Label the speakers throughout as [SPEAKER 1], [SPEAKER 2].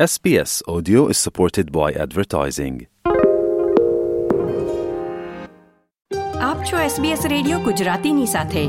[SPEAKER 1] SBS Audio is supported by advertising.
[SPEAKER 2] આપ છો SBS radio ગુજરાતીની સાથે.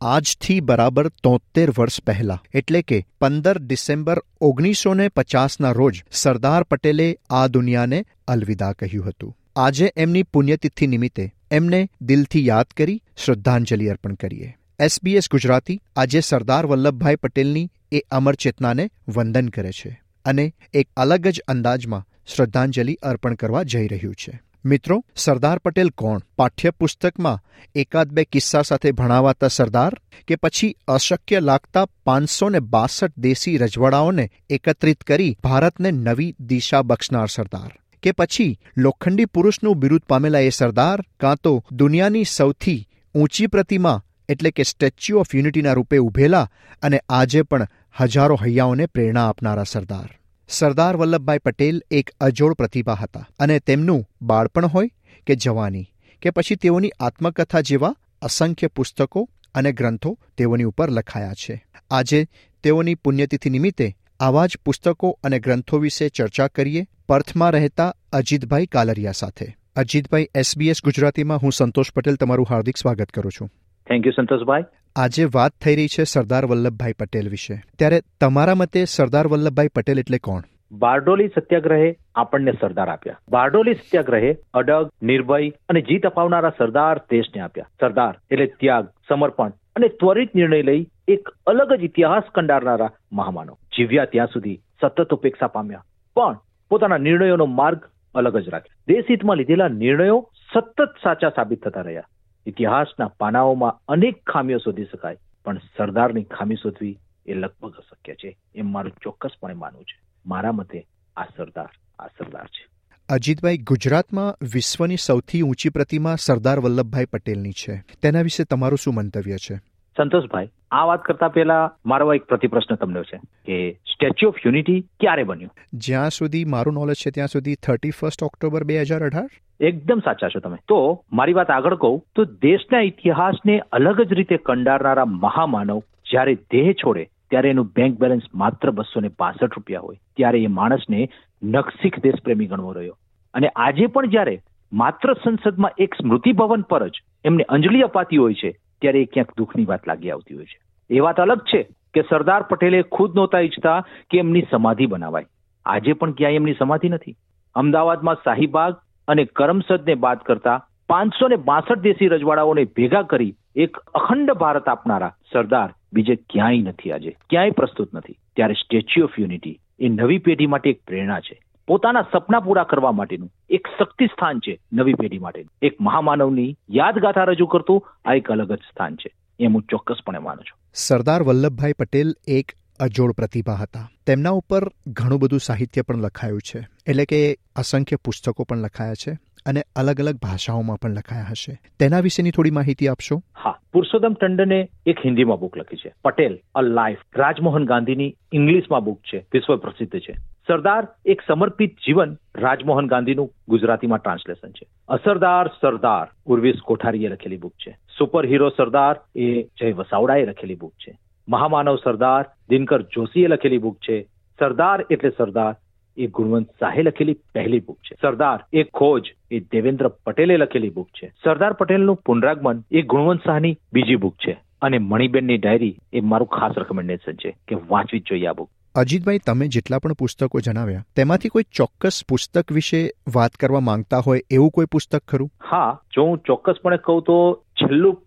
[SPEAKER 3] આજથી બરાબર તોતેર વર્ષ પહેલા એટલે કે પંદર ડિસેમ્બર ઓગણીસો ને પચાસના રોજ સરદાર પટેલે આ દુનિયાને અલવિદા કહ્યું હતું. આજે એમની પુણ્યતિથિ નિમિત્તે એમને દિલથી યાદ કરી શ્રદ્ધાંજલિ અર્પણ કરીએ. એસબીએસ ગુજરાતી આજે સરદાર વલ્લભભાઈ પટેલની એ અમર ચેતનાને વંદન કરે છે અને એક અલગ જ અંદાજમાં શ્રદ્ધાંજલિ અર્પણ કરવા જઈ રહ્યું છે. મિત્રો, સરદાર પટેલ કોણ? પાઠ્યપુસ્તકમાં એકાદ બે કિસ્સા સાથે ભણાવાતા સરદાર કે પછી અશક્ય લાગતા પાંચસો ને બાસઠ દેશી રજવાડાઓને એકત્રિત કરી ભારતને નવી દિશા બક્ષનાર સરદાર? કે પછી લોખંડી પુરુષનું બિરુદ પામેલા એ સરદાર, કાં તો દુનિયાની સૌથી ઊંચી પ્રતિમા એટલે કે સ્ટેચ્યુ ઓફ યુનિટીના રૂપે ઉભેલા અને આજે પણ હજારો હૈયાઓને પ્રેરણા આપનારા સરદાર. સરદાર વલ્લભભાઈ પટેલ એક અજોડ પ્રતિભા હતા અને તેમનું બાળપણ હોય કે જવાની, કે પછી તેઓની આત્મકથા જેવા અસંખ્ય પુસ્તકો અને ગ્રંથો તેઓની ઉપર લખાયા છે. આજે તેઓની પુણ્યતિથિ નિમિત્તે આવા જ પુસ્તકો અને ગ્રંથો વિશે ચર્ચા કરીએ પર્થમાં રહેતા અજીતભાઈ કાલરિયા સાથે. અજીતભાઈ, એસબીએસ ગુજરાતીમાં હું સંતોષ પટેલ, તમારું હાર્દિક સ્વાગત કરું છું.
[SPEAKER 4] થેન્ક યુ સંતોષભાઈ
[SPEAKER 3] આજે વાત થઈ રહી છે સરદાર વલ્લભભાઈ પટેલ વિશે. ત્યારે તમારા મતે સરદાર વલ્લભભાઈ પટેલ એટલે કોણ?
[SPEAKER 4] બારડોલી સત્યાગ્રહે આપણને સરદાર આપ્યા. બારડોલી સત્યાગ્રહે અડગ નિર્ભય અને જીત અપાવનારા સરદાર દેશને આપ્યા. સરદાર એટલે ત્યાગ સમર્પણ અને ત્વરિત નિર્ણય લઈ એક અલગ જ ઇતિહાસ કંડારનારા મહામાનવ. જીવ્યા ત્યાં સુધી સતત ઉપેક્ષા પામ્યા. પણ પોતાના નિર્ણયોનો માર્ગ અલગ જ રાખ્યો. દેશહિતમાં લીધેલા નિર્ણયો સતત સાચા સાબિત થતા રહ્યા. ઇતિહાસના પાનાઓમાં અનેક ખામીઓ શોધી શકાય, પણ સરદારની ખામી શોધવી એ લગભગ અશક્ય છે એમ મારું ચોક્કસપણે માનવું છે. મારા મતે આ સરદાર આ સરદાર છે.
[SPEAKER 3] અજીતભાઈ, ગુજરાતમાં વિશ્વની સૌથી ઊંચી પ્રતિમા સરદાર વલ્લભભાઈ પટેલની છે. તેના વિશે તમારું શું મંતવ્ય છે?
[SPEAKER 4] સંતોષભાઈ આ વાત કરતા પહેલા મારો એક પ્રતિપ્રશ્ન તમને છે કે સ્ટેચ્યુ ઓફ યુનિટી ક્યારે બન્યું?
[SPEAKER 3] જ્યાં સુધી મારું નોલેજ છે ત્યાં સુધી થર્ટી ફર્સ્ટ ઓક્ટોબર બે હજાર અઢાર?
[SPEAKER 4] એકદમ સાચા છો તમે. તો મારી વાત આગળ કહું તો દેશના ઇતિહાસને અલગ જ રીતે કંડારનારા મહામાનવ જ્યારે દેહ છોડે ત્યારે એનું બેંક બેલેન્સ માત્ર બસો ને પાસઠ રૂપિયા હોય ત્યારે એ માણસને નકશીખ દેશપ્રેમી ગણવો રહ્યો. અને આજે પણ જ્યારે માત્ર સંસદમાં એક સ્મૃતિ ભવન પર જ એમને અંજલિ અપાતી હોય છે ત્યારે એ ક્યાંક દુઃખની વાત લાગી આવતી હોય છે. એ વાત અલગ છે કે સરદાર પટેલે ખુદ નહોતા ઈચ્છતા કે એમની સમાધિ બનાવાય. આજે પણ ક્યાંય એમની સમાધિ નથી. અમદાવાદમાં શાહીબાગ અને કરમસદને બાદ કરતા પાંચસો ને બાસઠ દેશી રજવાડાઓને ભેગા કરી એક અખંડ ભારત આપનારા સરદાર બીજે ક્યાંય નથી આજે. ક્યાંય પ્રસ્તુત નથી. ત્યારે સ્ટેચ્યુ ઓફ યુનિટી એ નવી પેઢી માટે એક પ્રેરણા છે. પોતાના સપના પૂરા કરવા માટેનું એક શક્તિ સ્થાન છે નવી પેઢી માટે એક મહામાનવની યાદગાથા રજૂ કરતું આ એક અલગ જ સ્થાન છે. એમ હું ચોક્કસપણે માનું છું.
[SPEAKER 3] સરદાર વલ્લભભાઈ પટેલ એક અજોડ પ્રતિભા હતા. તેમના ઉપર ઘણું બધું સાહિત્ય પણ લખાયું છે. એટલે કે અસંખ્ય પુસ્તકો પણ લખાયા છે અને અલગ અલગ ભાષાઓમાં પણ લખાયા હશે. તેના વિશેની થોડી માહિતી આપશો?
[SPEAKER 4] હા. પુરુષોત્તમ ટંડને એક હિન્દીમાં બુક લખી છે. પટેલ અ લાઈફ રાજમોહન ગાંધીની ઇંગ્લિશમાં બુક છે. વિશ્વ પ્રસિદ્ધ છે. સરદાર એક સમર્પિત જીવન રાજમોહન ગાંધીનું ગુજરાતીમાં ટ્રાન્સલેશન છે. અસરદાર સરદાર ઉર્વિશ કોઠારીએ લખેલી બુક છે. સુપર હીરો સરદાર એ જય વસાવડાએ લખેલી બુક છે. મહામાનવ સરદાર દિનકર જોશીએ લખેલી બુક છે. સરદાર એટલે સરદાર એ ગુણવંત શાહે લખેલી પહેલી બુક છે. સરદાર એ ખોજ એ દેવેન્દ્ર પટેલે લખેલી બુક છે. સરદાર પટેલનું પુનરાગમન એ ગુણવંત શાહની બીજી બુક છે. અને મણિબેનની ડાયરી એ મારું ખાસ રેકમેન્ડેશન છે કે વાંચવી જ જોઈએ આ બુક
[SPEAKER 3] અજીતભાઈ તમે જેટલા પણ પુસ્તકો જણાવ્યા તેમાંથી કોઈ ચોક્કસ પુસ્તક વિશે વાત કરવા માંગતા હોય એવું કોઈ પુસ્તક ખરું?
[SPEAKER 4] હા જો હું ચોક્કસપણે કહું તો છેલ્લું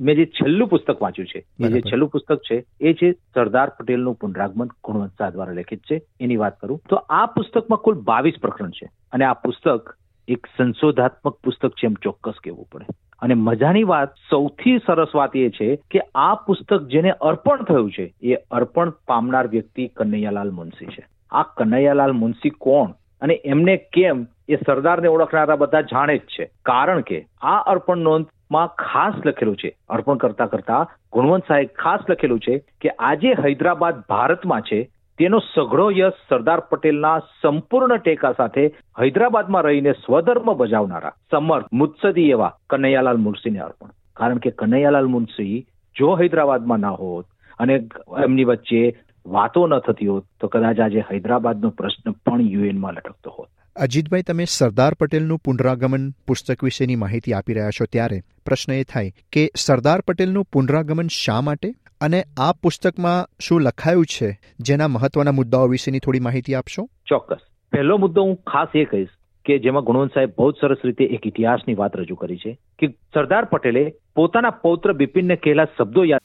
[SPEAKER 4] મેં જે છેલ્લું પુસ્તક વાંચ્યું છે એ જે છેલ્લું પુસ્તક છે એ છે સરદાર પટેલનું પુનરાગમન ગુણવંત શાહ દ્વારા લેખિત છે એની વાત કરું. તો આ પુસ્તકમાં કુલ બાવીસ પ્રકરણ છે અને આ પુસ્તક એક સંશોધાત્મક પુસ્તક છે એમ ચોક્કસ કહેવું પડે. અને મજાની વાત સૌથી સરસ વાત એ છે કે આ પુસ્તક જેને અર્પણ થયું છે, એ અર્પણ પામનાર વ્યક્તિ કનૈયાલાલ મુનશી છે. આ કનૈયાલાલ મુનશી કોણ અને એમને કેમ એ સરદારને ઓળખનારા બધા જાણે જ છે. કારણ કે આ અર્પણ નોંધમાં ખાસ લખેલું છે, અર્પણ કરતા કરતા ગુણવંત સાહેબ ખાસ લખેલું છે કે આજે હૈદરાબાદ ભારતમાં છે તેનો સઘળો યશ સરદાર પટેલના સંપૂર્ણ ટેકા સાથે હૈદરાબાદમાં રહીને સ્વધર્મ બજાવનારા સમર્થ, મુત્સદી એવા કનૈયાલાલ મુનશીને અર્પણ. કારણ કે કનૈયાલાલ મુનશી જો હૈદરાબાદમાં ના હોત અને એમની વચ્ચે વાતો ન થતી હોત, તો કદાચ આજે હૈદરાબાદનો પ્રશ્ન પણ યુએનમાં લટકતો હોત.
[SPEAKER 3] અજીતભાઈ, તમે સરદાર પટેલનું પુનરાગમન પુસ્તક વિશેની માહિતી આપી રહ્યા છો ત્યારે પ્રશ્ન એ થાય કે સરદાર પટેલનું પુનરાગમન શા માટે? અને આ પુસ્તકમાં શું લખાયું છે જેના મહત્વના મુદ્દાઓ વિશેની થોડી માહિતી આપશો?
[SPEAKER 4] ચોક્કસ. પહેલો મુદ્દો હું ખાસ એ કહીશ કે જેમાં ગુણવંત સાહેબ બહુ સરસ રીતે એક ઇતિહાસની વાત રજૂ કરી છે કે સરદાર પટેલે પોતાના પૌત્ર બિપિનને કહેલા શબ્દો યાદ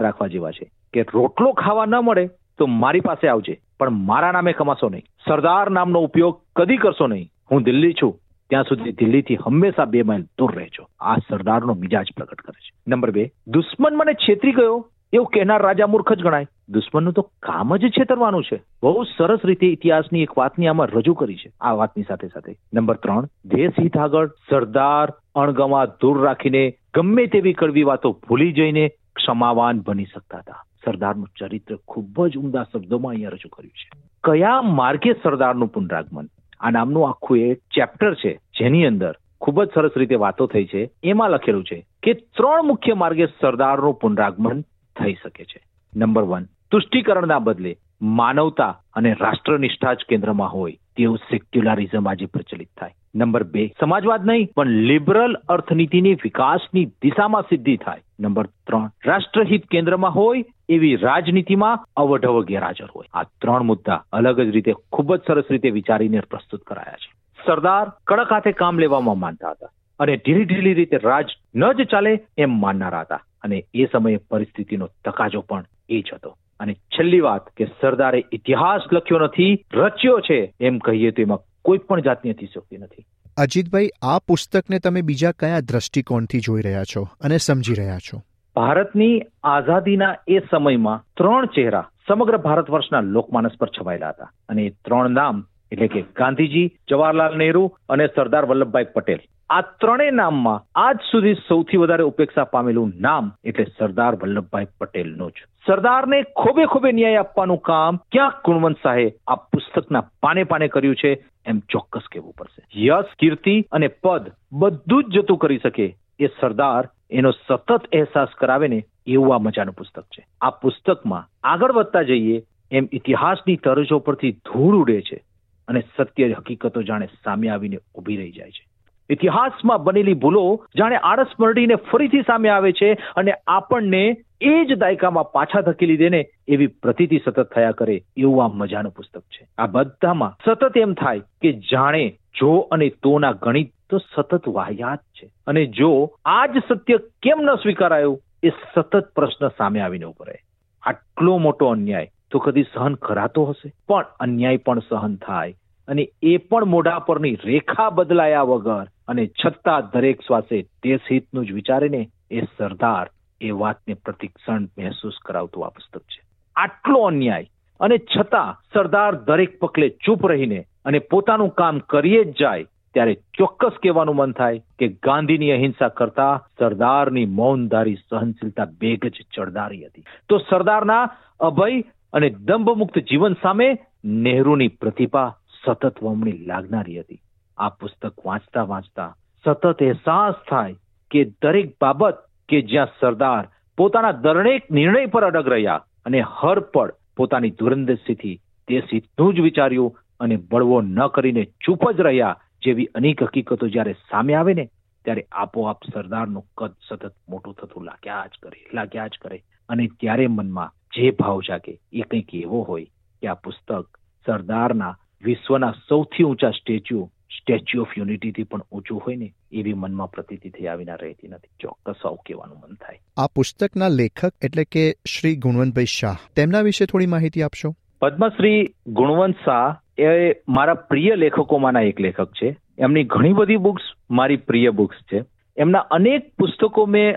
[SPEAKER 4] રાખવા જેવા છે કે રોટલો ખાવા ન મળે તો મારી પાસે આવજે, પણ મારા નામે કમાશો નહીં. સરદાર નામનો ઉપયોગ કદી કરશો નહીં. હું દિલ્હી છું. ત્યાં સુધી દિલ્હીથી હંમેશા બે માઇલ દૂર રહેજો. આ સરદારનો મિજાજ પ્રગટ કરે છે. નંબર બે, દુશ્મન મને છેતરી ગયો. એવું કહેનાર રાજા મૂર્ખ જ ગણાય. દુશ્મનનું તો કામ જ છેતરવાનું છે. બહુ સરસ રીતે ઇતિહાસની એક વાતની આમાં રજૂ કરી છે. આ વાતની સાથે સાથે. નંબર ત્રણ, દેશ આગળ સરદાર અણગમા દૂર રાખીને ગમે તેવી કડવી વાતો ભૂલી જઈને ક્ષમાવાન બની શકતા હતા. સરદારનું ચરિત્ર ખૂબ જ ઉમદા શબ્દોમાં અહીંયા રજૂ કર્યું છે. કયા માર્ગે સરદારનું પુનરાગમન? આ નામનું આખું એ ચેપ્ટર છે, જેની અંદર ખૂબ જ સરસ રીતે વાતો થઈ છે. એમાં લખેલું છે કે ત્રણ મુખ્ય માર્ગે સરદારનું પુનરાગમન થઈ શકે છે. નંબર વન તુષ્ટિકરણના બદલે માનવતા અને રાષ્ટ્રનિષ્ઠા જ કેન્દ્રમાં હોય તેવું સેક્યુલરિઝમ આજે પ્રચલિત થાય. નંબર બે, સમાજવાદ નહીં, પણ લિબરલ અર્થનીતિની વિકાસની દિશામાં સિદ્ધિ થાય. નંબર ત્રણ, રાષ્ટ્રહિત કેન્દ્રમાં હોય એવી રાજનીતિમાં અવઢવ ગેરહાજર હોય. આ ત્રણ મુદ્દા અલગ જ રીતે ખૂબ જ સરસ રીતે વિચારીને પ્રસ્તુત કરાયા છે. સરદાર કડક હાથે કામ લેવામાં માનતા હતા અને ઢીલી ઢીલી રીતે રાજ ન જ ચાલે એમ માનનારા હતા. અને એ સમયે પરિસ્થિતિનો તકાજો પણ એ જ હતો. અને છેલ્લી વાત કે સરદારે ઇતિહાસ લખ્યો નથી, રચ્યો છે એમ કહીએ તો એમાં કોઈ પણ જાતની અતિશોક્તિ નથી.
[SPEAKER 3] અજીતભાઈ, આ પુસ્તકને તમે બીજા કયા દ્રષ્ટિકોણથી જોઈ રહ્યા છો અને સમજી રહ્યા છો?
[SPEAKER 4] ભારતની આઝાદીના એ સમયમાં ત્રણ ચહેરા સમગ્ર ભારત વર્ષના લોકમાનસ પર છવાયેલા હતા. અને એ ત્રણ નામ એટલે કે ગાંધીજી, જવાહરલાલ નહેરુ અને સરદાર વલ્લભભાઈ પટેલ. આ ત્રણેય નામમાં આજ સુધી સૌથી વધારે ઉપેક્ષા પામેલું નામ એટલે સરદાર વલ્લભભાઈ પટેલનું જ. સરદારને ખોબે ખોબે ન્યાય આપવાનું કામ ક્યાંક ગુણવંત શાહે આ પુસ્તકના પાને પાને કર્યું છે, એમ ચોક્કસ કહેવું પડશે. યશ, કીર્તિ અને પદ બધું જ જતું કરી શકે એ સરદાર એનો સતત અહેસાસ કરાવે ને એવું આ મજાનું પુસ્તક છે. આ પુસ્તકમાં આગળ વધતા જઈએ એમ ઇતિહાસની તરજો પરથી ધૂળ ઉડે છે અને સત્ય હકીકતો જાણે સામે આવીને ઊભી રહી જાય છે. ઇતિહાસમાં બનેલી ભૂલો જાણે આળસ મરડીને ફરીથી સામે આવે છે અને આપણને એ જ દાયકામાં પાછા ધકેલી દે ને એવી પ્રતિતિ સતત થયા કરે એવું આ મજાનું પુસ્તક છે. આ બધામાં સતત એમ થાય કે જાણે જો અને તોના ગણિત તો સતત વાહિયાત છે. અને જો આ જ સત્ય કેમ ન સ્વીકારાયું? એ સતત પ્રશ્ન સામે આવીને ઊભો રહે. આટલો મોટો અન્યાય તો કદી સહન કરાતો હશે? પણ અન્યાય પણ સહન થાય. અને એ પણ મોઢા પરની રેખા બદલાયા વગર અને છતાં દરેક શ્વાસે દેશ હિતનું જ વિચારીને એ સરદાર એ વાતને પ્રતિક્ષણ મહેસૂસ કરાવતું આ પુસ્તક છે. આટલો અન્યાય અને છતાં સરદાર દરેક પકલે ચૂપ રહીને અને પોતાનું કામ કરીએ જ જાય ત્યારે ચોક્કસ કહેવાનું મન થાય કે ગાંધીની અહિંસા કરતા સરદારની મૌનદારી સહનશીલતા બેગ જ ચડદારી હતી. તો સરદારના અભય અને દંભમુક્ત જીવન સામે નહેરુની પ્રતિભા સતત વમણી લાગનારી હતી. આ પુસ્તક વાંચતા વાંચતા સતત અહેસાસ થાય કે દરેક બાબત કે જ્યાં સરદાર પોતાના દરેક નિર્ણય પર અડગ રહ્યા અને હર પળ પોતાની સ્થિતિ તે સીધું જ વિચાર્યું અને બળવો ન કરીને ચૂપ જ રહ્યા જેવી અનેક હકીકતો જ્યારે સામે આવે ને ત્યારે આપોઆપ સરદારનું કદ સતત મોટું થતું લાગ્યા જ કરે લાગ્યા જ કરે. અને ત્યારે મનમાં જે ભાવ જાગે એ કંઈક એવો હોય કે આ પુસ્તક સરદારના વિશ્વના સૌથી ઊંચા સ્ટેચ્યુ સ્ટેચ્યુ ઓફ યુનિટીથી પણ ઊંચું હોય ને એવી મનમાં પ્રતીતિ થઈ આવીના રહેતી નથી. ચોક્કસ આવું કહેવાનું મન થાય.
[SPEAKER 3] આ પુસ્તકના લેખક એટલે કે શ્રી ગુણવંતભાઈ શાહ તેમના વિશે થોડી માહિતી આપશો?
[SPEAKER 4] પદ્મશ્રી ગુણવંત શાહ એ મારા પ્રિય લેખકોમાંના એક લેખક છે. એમની ઘણી બધી બુક્સ મારી પ્રિય બુક્સ છે. એમના અનેક પુસ્તકો મેં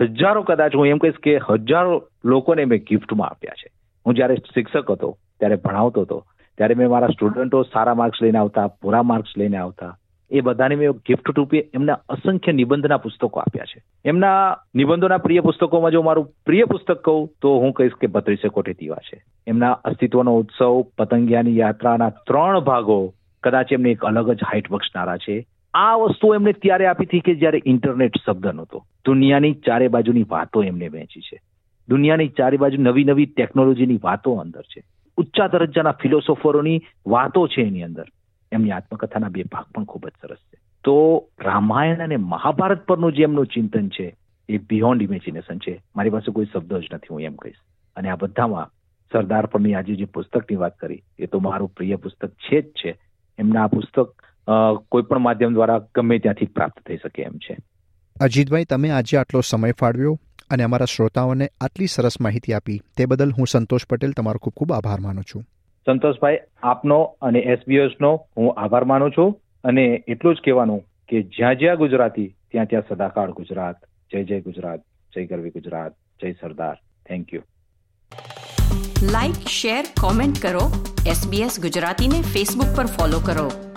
[SPEAKER 4] હજારો કદાચ હું એમ કહીશ કે હજારો લોકોને મેં ગિફ્ટમાં આપ્યા છે. હું જ્યારે શિક્ષક હતો, ત્યારે ભણાવતો હતો, ત્યારે મેં મારા સ્ટુડન્ટો સારા માર્ક્સ લઈને આવતા, પૂરા માર્ક્સ લઈને આવતા. એ બધાને મેં ગિફ્ટ રૂપે એમના અસંખ્ય નિબંધના પુસ્તકો આપ્યા છે. એમના નિબંધોના પ્રિય પુસ્તકોમાં જો મારું પ્રિય પુસ્તક કહું, તો હું કહીશ કે બત્રીસે કોટી દીવા છે. એમના અસ્તિત્વનો ઉત્સવ, પતંગિયાની યાત્રાના ત્રણ ભાગો કદાચ એમને એક અલગ જ હાઇટ બક્ષનારા છે. આ વસ્તુ એમને ત્યારે આપી હતી કે જ્યારે ઇન્ટરનેટ શબ્દ નહોતો. દુનિયાની ચારે બાજુની વાતો એમને વહેંચી છે. દુનિયાની ચારે બાજુ નવી નવી ટેકનોલોજીની વાતો અંદર છે. ઉચ્ચા દરજ્જાના ફિલોસોફરોની વાતો છે એની અંદર. એમની આત્મકથાના બે ભાગ પણ ખૂબ જ સરસ છે. તો રામાયણ અને મહાભારત પરનું જે એમનું ચિંતન છે, એ બિયોન્ડ ઇમેજિનેશન છે. મારી પાસે કોઈ શબ્દ જ નથી, હું એમ કહીશ. અને આ બધામાં સરદાર પરની આજે જે પુસ્તકની વાત કરી, એ તો મારું પ્રિય પુસ્તક છે જ છે. એમના આ પુસ્તક કોઈ પણ માધ્યમ દ્વારા ગમે ત્યાંથી પ્રાપ્ત થઈ શકે એમ છે.
[SPEAKER 3] અજીતભાઈ, તમે આજે આટલો સમય ફાળવ્યો અને અમારા શ્રોતાઓને આટલી સરસ માહિતી આપી. તે બદલ હું સંતોષ પટેલ, તમારો ખૂબ ખૂબ આભાર માનું છું.
[SPEAKER 4] સંતોષભાઈ, આપનો અને એસબીએસનો હું આભાર માનું છું અને એટલું જ કહેવાનું કે જ્યાં જ્યાં ગુજરાતી, ત્યાં ત્યાં સદાકાળ ગુજરાત. જય જય ગુજરાત, જય ગરવી ગુજરાત, જય Sardar. Thank you
[SPEAKER 2] like share comment કરો. એસબીએસ ગુજરાતીને ફેસબુક પર ફોલો કરો.